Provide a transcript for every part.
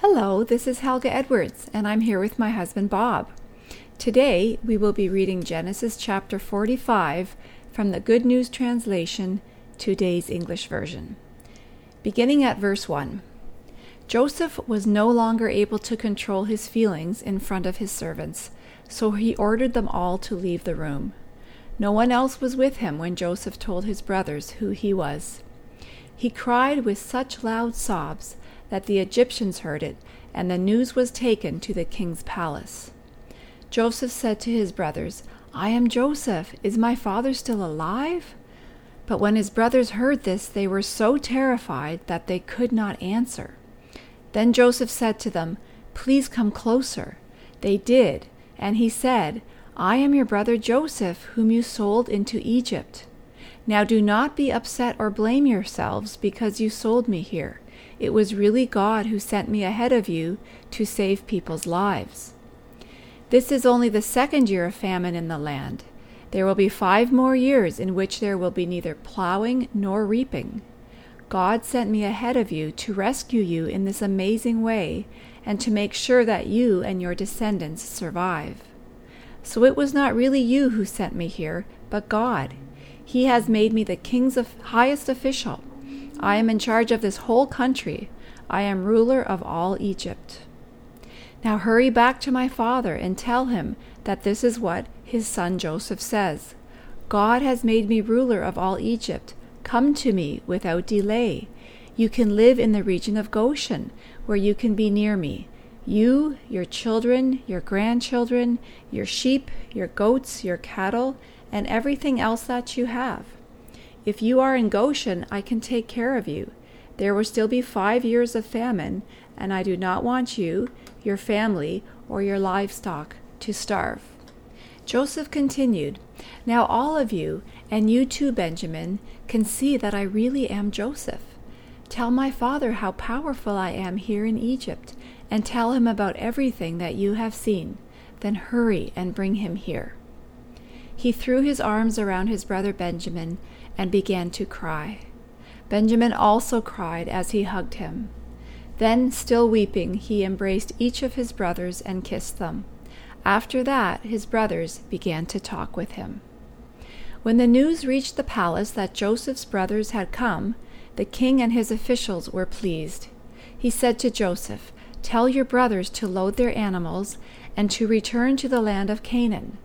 Hello, this is Helga Edwards, and I'm here with my husband Bob. Today we will be reading Genesis chapter 45 from the Good News Translation, today's English version. Beginning at verse 1 Joseph was no longer able to control his feelings in front of his servants, so he ordered them all to leave the room. No one else was with him when Joseph told his brothers who he was. He cried with such loud sobs that the Egyptians heard it, and the news was taken to the king's palace. Joseph said to his brothers, I am Joseph. Is my father still alive? But when his brothers heard this, they were so terrified that they could not answer. Then Joseph said to them, Please come closer. They did, and he said, I am your brother Joseph, whom you sold into Egypt. Now do not be upset or blame yourselves because you sold me here. It was really God who sent me ahead of you to save people's lives. This is only the second year of famine in the land. There will be five more years in which there will be neither plowing nor reaping. God sent me ahead of you to rescue you in this amazing way and to make sure that you and your descendants survive. So it was not really you who sent me here, but God. He has made me the king's highest official. I am in charge of this whole country. I am ruler of all Egypt. Now hurry back to my father and tell him that this is what his son Joseph says God has made me ruler of all Egypt. Come to me without delay. You can live in the region of Goshen, where you can be near me you, your children, your grandchildren, your sheep, your goats, your cattle, and everything else that you have. If you are in Goshen, I can take care of you. There will still be five years of famine, and I do not want you, your family, or your livestock to starve. Joseph continued, Now all of you, and you too, Benjamin, can see that I really am Joseph. Tell my father how powerful I am here in Egypt and tell him about everything that you have seen. Then hurry and bring him here. He threw his arms around his brother Benjamin and began to cry. Benjamin also cried as he hugged him. Then, still weeping, he embraced each of his brothers and kissed them. After that, his brothers began to talk with him. When the news reached the palace that Joseph's brothers had come, the king and his officials were pleased. He said to Joseph, Tell your brothers to load their animals and to return to the land of Canaan.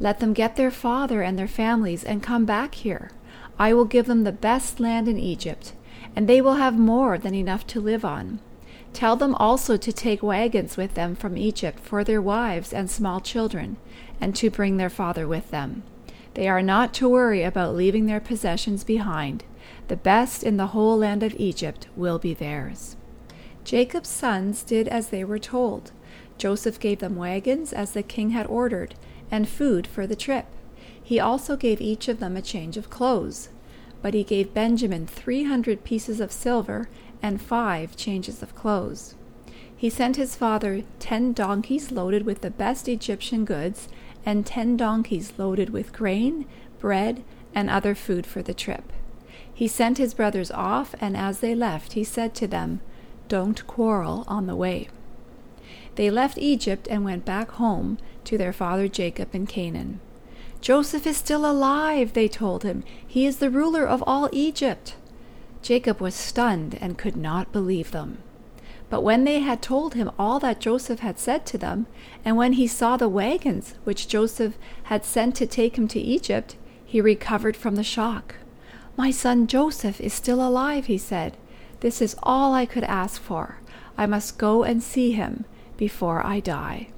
Let them get their father and their families and come back here. I will give them the best land in Egypt, and they will have more than enough to live on. Tell them also to take wagons with them from Egypt for their wives and small children, and to bring their father with them. They are not to worry about leaving their possessions behind. The best in the whole land of Egypt will be theirs. Jacob's sons did as they were told. Joseph gave them wagons, as the king had ordered, and food for the trip. He also gave each of them a change of clothes. But he gave Benjamin three hundred pieces of silver and five changes of clothes. He sent his father ten donkeys loaded with the best Egyptian goods, and ten donkeys loaded with grain, bread, and other food for the trip. He sent his brothers off, and as they left, he said to them, don't quarrel on the way. They left Egypt and went back home to their father Jacob in Canaan. Joseph is still alive, they told him. He is the ruler of all Egypt. Jacob was stunned and could not believe them. But when they had told him all that Joseph had said to them, and when he saw the wagons which Joseph had sent to take him to Egypt, he recovered from the shock. My son Joseph is still alive, he said. This is all I could ask for. I must go and see him before I die.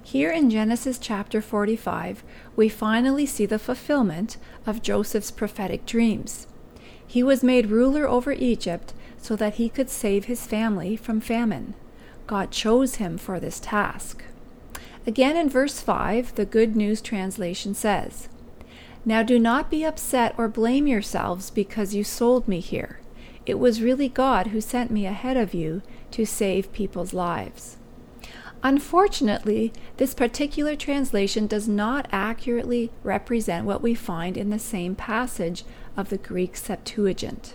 Here in Genesis chapter 45, we finally see the fulfillment of Joseph's prophetic dreams. He was made ruler over Egypt so that he could save his family from famine. God chose him for this task. Again in verse 5, the Good News translation says, Now do not be upset or blame yourselves because you sold me here. It was really God who sent me ahead of you to save people's lives. Unfortunately, this particular translation does not accurately represent what we find in the same passage of the Greek Septuagint.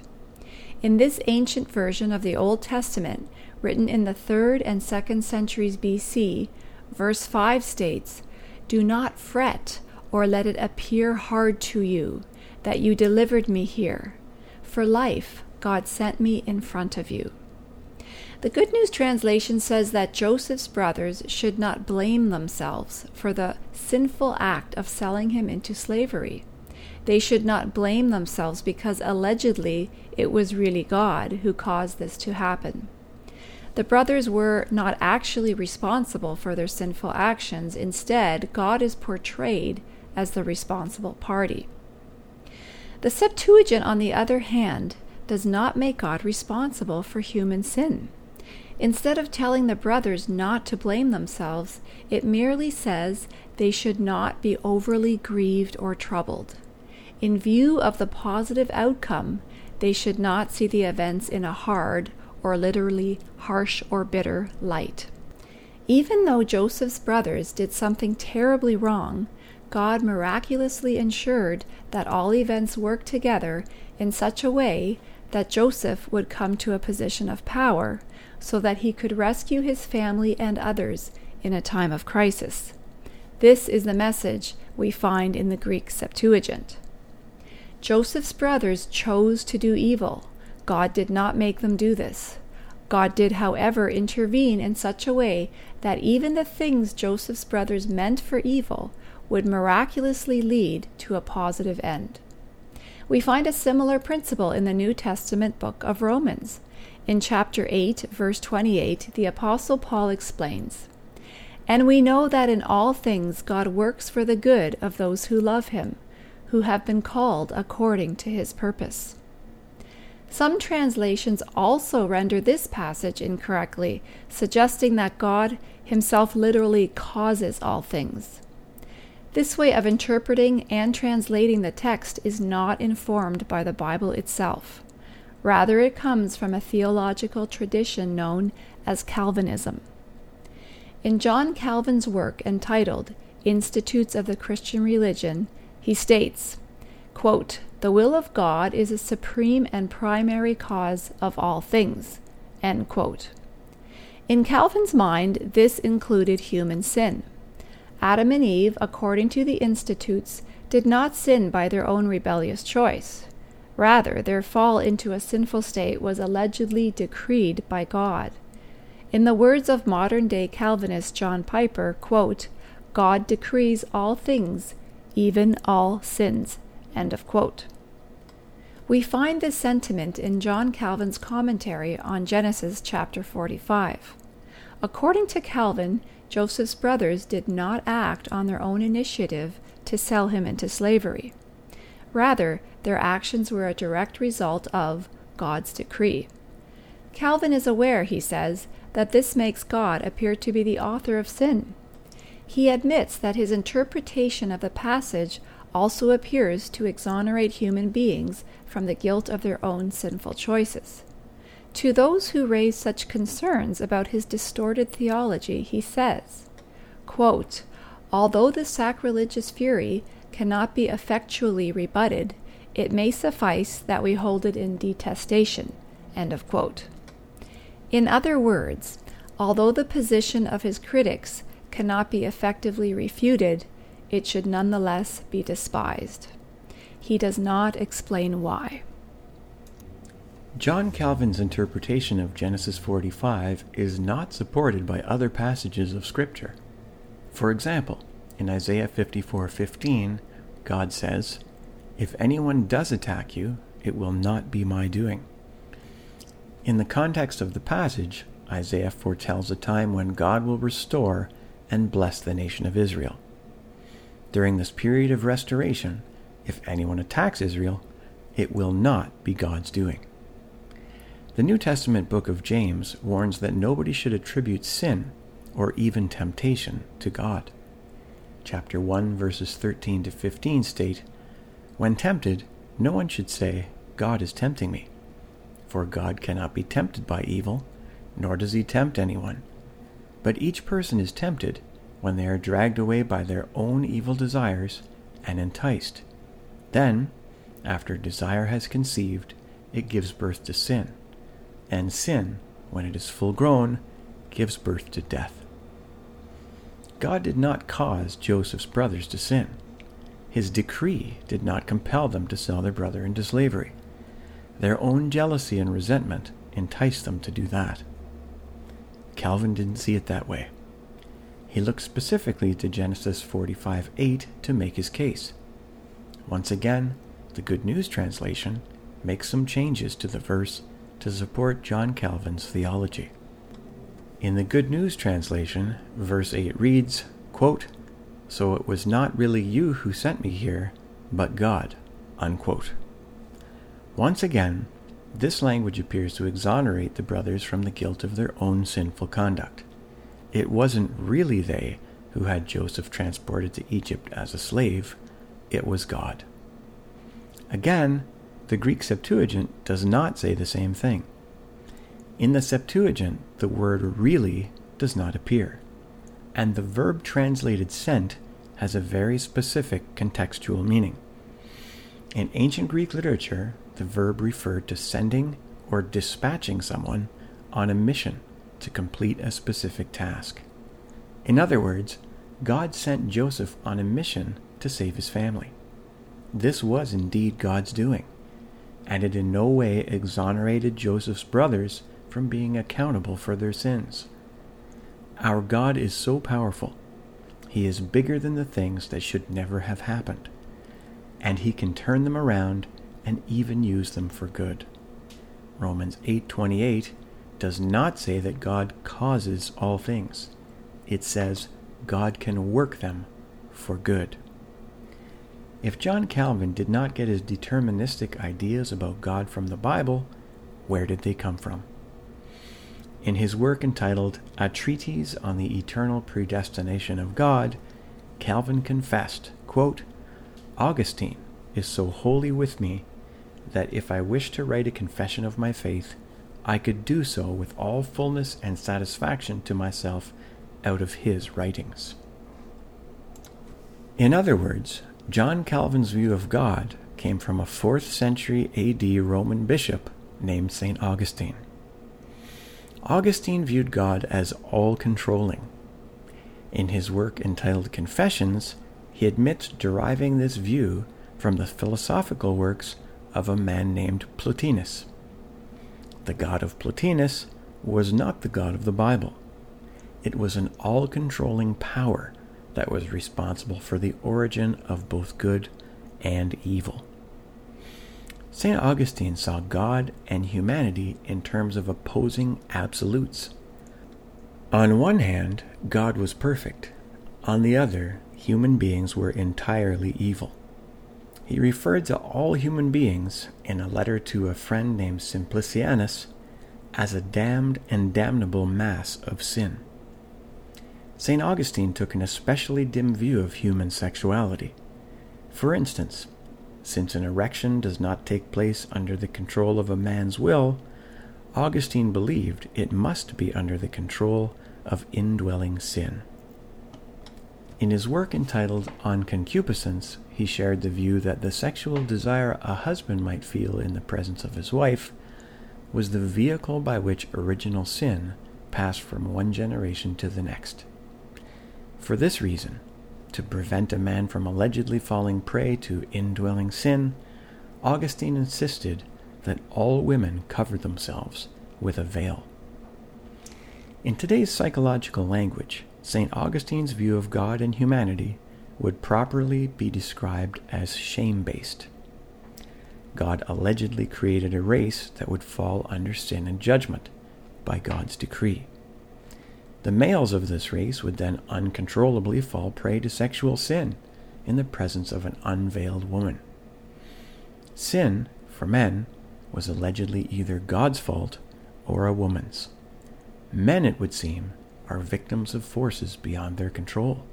In this ancient version of the Old Testament, written in the 3rd and 2nd centuries BC, verse 5 states, Do not fret or let it appear hard to you that you delivered me here. For life, God sent me in front of you. The Good News Translation says that Joseph's brothers should not blame themselves for the sinful act of selling him into slavery. They should not blame themselves because allegedly it was really God who caused this to happen. The brothers were not actually responsible for their sinful actions. Instead, God is portrayed as the responsible party. The Septuagint, on the other hand, does not make God responsible for human sin. Instead of telling the brothers not to blame themselves, it merely says they should not be overly grieved or troubled. In view of the positive outcome, they should not see the events in a hard, or literally harsh or bitter, light. Even though Joseph's brothers did something terribly wrong, God miraculously ensured that all events worked together in such a way that Joseph would come to a position of power so that he could rescue his family and others in a time of crisis. This is the message we find in the Greek Septuagint. Joseph's brothers chose to do evil. God did not make them do this. God did, however, intervene in such a way that even the things Joseph's brothers meant for evil would miraculously lead to a positive end. We find a similar principle in the New Testament book of Romans. In chapter 8, verse 28, the Apostle Paul explains And we know that in all things God works for the good of those who love him, who have been called according to his purpose. Some translations also render this passage incorrectly, suggesting that God himself literally causes all things. This way of interpreting and translating the text is not informed by the Bible itself. Rather, it comes from a theological tradition known as Calvinism. In John Calvin's work entitled Institutes of the Christian Religion, he states, quote, The will of God is a supreme and primary cause of all things. In Calvin's mind, this included human sin. Adam and Eve, according to the Institutes, did not sin by their own rebellious choice. Rather, their fall into a sinful state was allegedly decreed by God. In the words of modern day Calvinist John Piper, quote, God decrees all things, even all sins. End of quote. We find this sentiment in John Calvin's commentary on Genesis chapter 45. According to Calvin, Joseph's brothers did not act on their own initiative to sell him into slavery. Rather, their actions were a direct result of God's decree. Calvin is aware, he says, that this makes God appear to be the author of sin. He admits that his interpretation of the passage also appears to exonerate human beings from the guilt of their own sinful choices. To those who raise such concerns about his distorted theology, he says, quote, Although the sacrilegious fury cannot be effectually rebutted, it may suffice that we hold it in detestation. In other words, although the position of his critics cannot be effectively refuted, it should nonetheless be despised. He does not explain why. John Calvin's interpretation of Genesis 45 is not supported by other passages of Scripture. For example, in Isaiah 54:15, God says, "If anyone does attack you, it will not be my doing." In the context of the passage, Isaiah foretells a time when God will restore and bless the nation of Israel. During this period of restoration, if anyone attacks Israel, it will not be God's doing. The New Testament book of James warns that nobody should attribute sin or even temptation to God. Chapter 1, verses 13 to 15 state When tempted, no one should say, God is tempting me. For God cannot be tempted by evil, nor does he tempt anyone. But each person is tempted when they are dragged away by their own evil desires and enticed. Then, after desire has conceived, it gives birth to sin and sin, when it is full grown, gives birth to death. God did not cause Joseph's brothers to sin. His decree did not compel them to sell their brother into slavery. Their own jealousy and resentment enticed them to do that. Calvin didn't see it that way. He looked specifically to Genesis 45 8 to make his case. Once again, the Good News translation makes some changes to the verse to support John Calvin's theology. In the Good News translation, verse 8 reads, quote, So it was not really you who sent me here, but God. Unquote. Once again, this language appears to exonerate the brothers from the guilt of their own sinful conduct. It wasn't really they who had Joseph transported to Egypt as a slave, it was God. Again, the Greek Septuagint does not say the same thing. In the Septuagint, the word really does not appear, and the verb translated sent has a very specific contextual meaning. In ancient Greek literature, the verb referred to sending or dispatching someone on a mission to complete a specific task. In other words, God sent Joseph on a mission to save his family. This was indeed God's doing, and it in no way exonerated Joseph's brothers from being accountable for their sins. Our God is so powerful, He is bigger than the things that should never have happened, and He can turn them around and even use them for good. Romans 8:28 does not say that God causes all things. It says God can work them for good. If John Calvin did not get his deterministic ideas about God from the Bible, where did they come from? In his work entitled A Treatise on the Eternal Predestination of God, Calvin confessed, quote, Augustine is so wholly with me that if I wished to write a confession of my faith, I could do so with all fullness and satisfaction to myself out of his writings. In other words, John Calvin's view of God came from a 4th century AD Roman bishop named St. Augustine. Augustine viewed God as all controlling. In his work entitled Confessions, he admits deriving this view from the philosophical works of a man named Plotinus the God of Plotinus was not the God of the Bible. It was an all controlling power that was responsible for the origin of both good and evil. St. Augustine saw God and humanity in terms of opposing absolutes. On one hand, God was perfect. On the other, human beings were entirely evil. He referred to all human beings in a letter to a friend named Simplicianus as a damned and damnable mass of sin. St. Augustine took an especially dim view of human sexuality. For instance, since an erection does not take place under the control of a man's will, Augustine believed it must be under the control of indwelling sin. In his work entitled On Concupiscence, he shared the view that the sexual desire a husband might feel in the presence of his wife was the vehicle by which original sin passed from one generation to the next. For this reason, to prevent a man from allegedly falling prey to indwelling sin, Augustine insisted that all women cover themselves with a veil. In today's psychological language, St. Augustine's view of God and humanity would properly be described as shame based. God allegedly created a race that would fall under sin and judgment by God's decree. The males of this race would then uncontrollably fall prey to sexual sin in the presence of an unveiled woman. Sin, for men, was allegedly either God's fault or a woman's. Men, it would seem, are victims of forces beyond their control.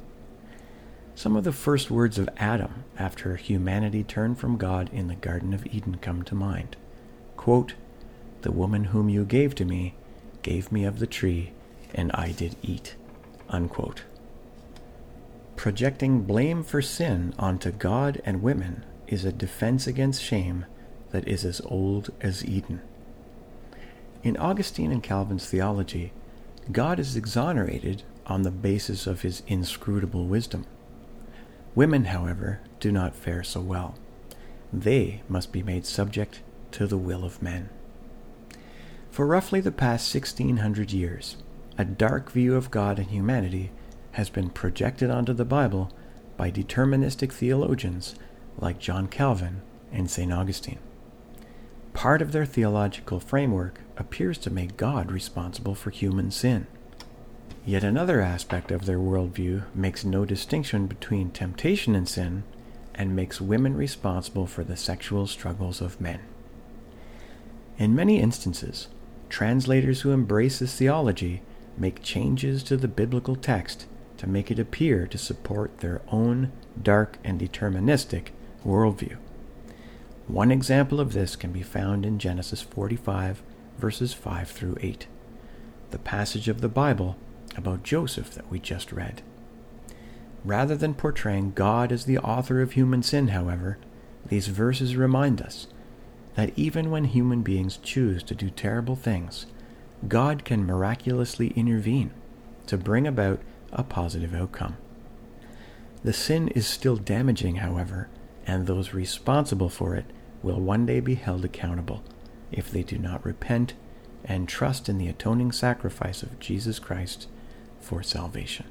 Some of the first words of Adam after humanity turned from God in the Garden of Eden come to mind. Quote, the woman whom you gave to me gave me of the tree, and I did eat. Unquote. Projecting blame for sin onto God and women is a defense against shame that is as old as Eden. In Augustine and Calvin's theology, God is exonerated on the basis of his inscrutable wisdom. Women, however, do not fare so well. They must be made subject to the will of men. For roughly the past 1600 years, a dark view of God and humanity has been projected onto the Bible by deterministic theologians like John Calvin and St. Augustine. Part of their theological framework appears to make God responsible for human sin. Yet another aspect of their worldview makes no distinction between temptation and sin and makes women responsible for the sexual struggles of men. In many instances, translators who embrace this theology make changes to the biblical text to make it appear to support their own dark and deterministic worldview. One example of this can be found in Genesis 45, verses 5 through 8, the passage of the Bible about Joseph that we just read. Rather than portraying God as the author of human sin, however, these verses remind us that even when human beings choose to do terrible things, God can miraculously intervene to bring about a positive outcome. The sin is still damaging, however, and those responsible for it will one day be held accountable if they do not repent and trust in the atoning sacrifice of Jesus Christ for salvation.